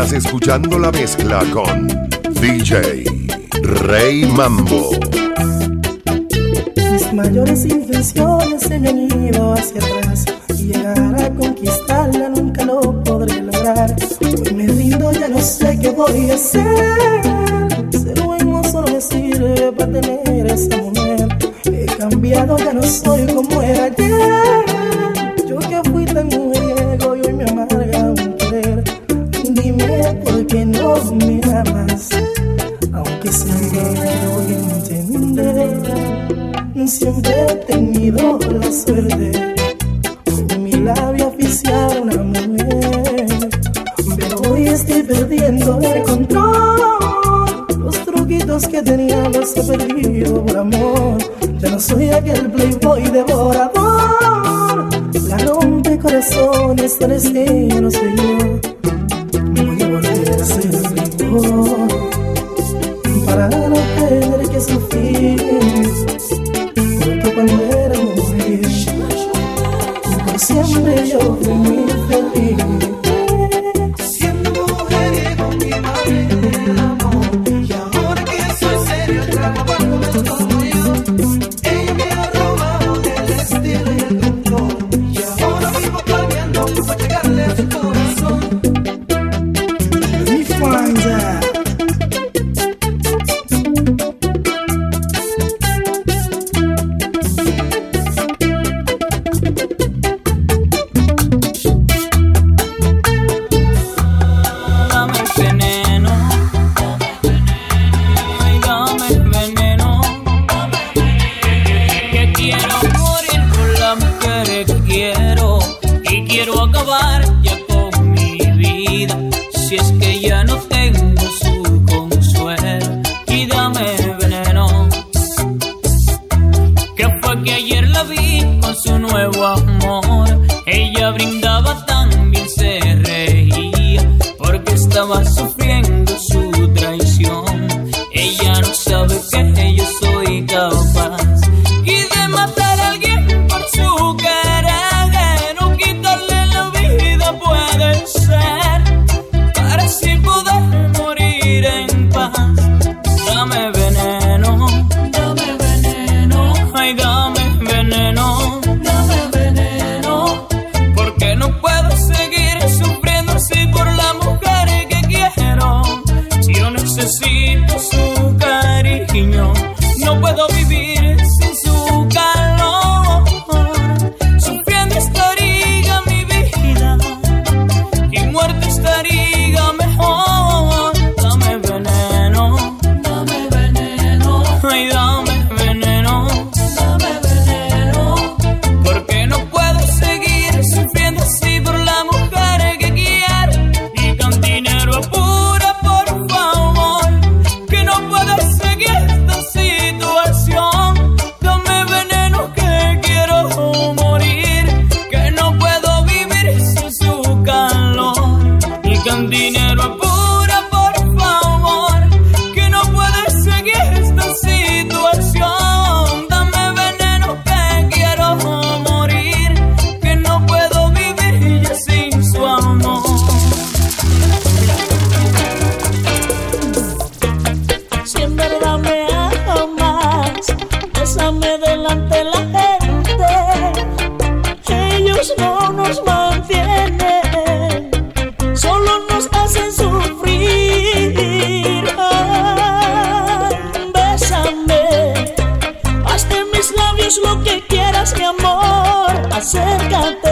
Escuchando la mezcla con DJ Rey Mambo. Mis mayores intenciones se me han ido hacia atrás. Llegar a conquistarla nunca lo podré lograr. Hoy me rindo, ya no sé qué voy a hacer. Ser bueno solo me sirve para tener esa mujer. He cambiado, ya no soy como era ayer. siempre he tenido la suerte con mi labio oficial a una mujer. Pero hoy estoy perdiendo el control. Los truquitos que tenía los he perdido por amor. Ya no soy aquel playboy devorador. La rompe corazones, eres ella, no soy yo. veneno. Dame veneno. Ay, dame veneno. Dame veneno. Porque no puedo seguir sufriendo así por la mujer que quiero. Si yo necesito su es lo que quieras, mi amor, acércate.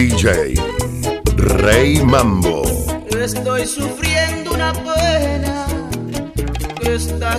DJ Rey Mambo. Estoy sufriendo una pena que está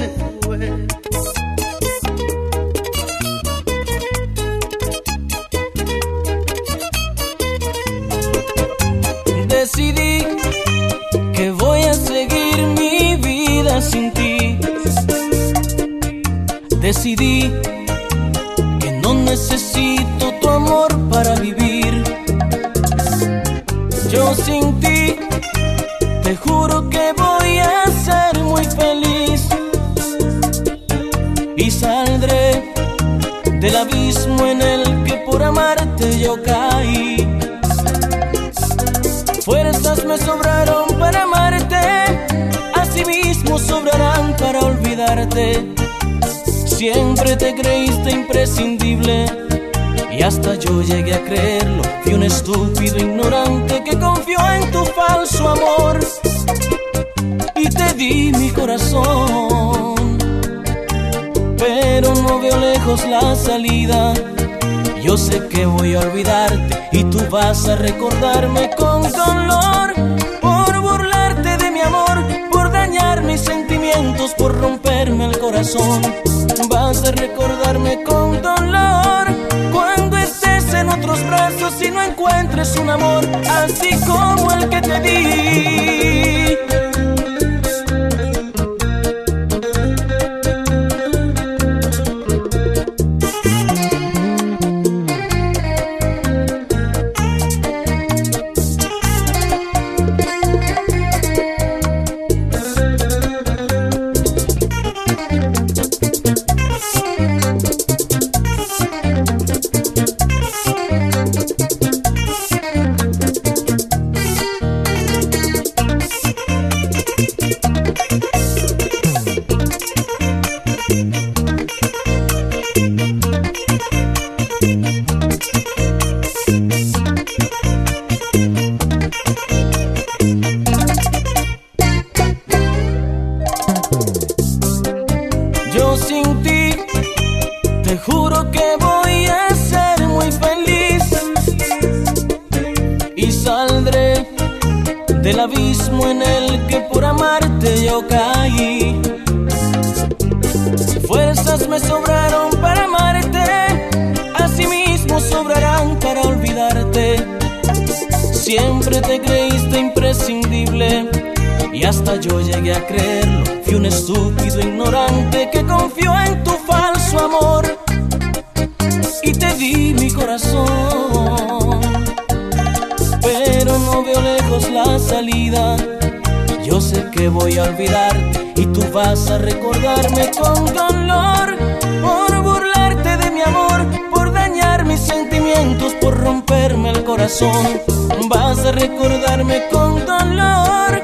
it. Del abismo en el que por amarte yo caí. Fuerzas me sobraron para amarte, asimismo sobrarán para olvidarte. Siempre te creíste imprescindible y hasta yo llegué a creerlo. Fui un estúpido ignorante que confió en tu falso amor y te di mi corazón. Pero no veo lejos la salida. Yo sé que voy a olvidarte y tú vas a recordarme con dolor por burlarte de mi amor, por dañar mis sentimientos, por romperme el corazón. Vas a recordarme con dolor cuando estés en otros brazos y no encuentres un amor así como el que te di. Del abismo en el que por amarte yo caí. Fuerzas me sobraron para amarte, asimismo sobrarán para olvidarte. Siempre te creíste imprescindible y hasta yo llegué a creerlo. Fui un estúpido ignorante que confió en tu falso amor voy a olvidarte y tú vas a recordarme con dolor por burlarte de mi amor, por dañar mis sentimientos, por romperme el corazón. Vas a recordarme con dolor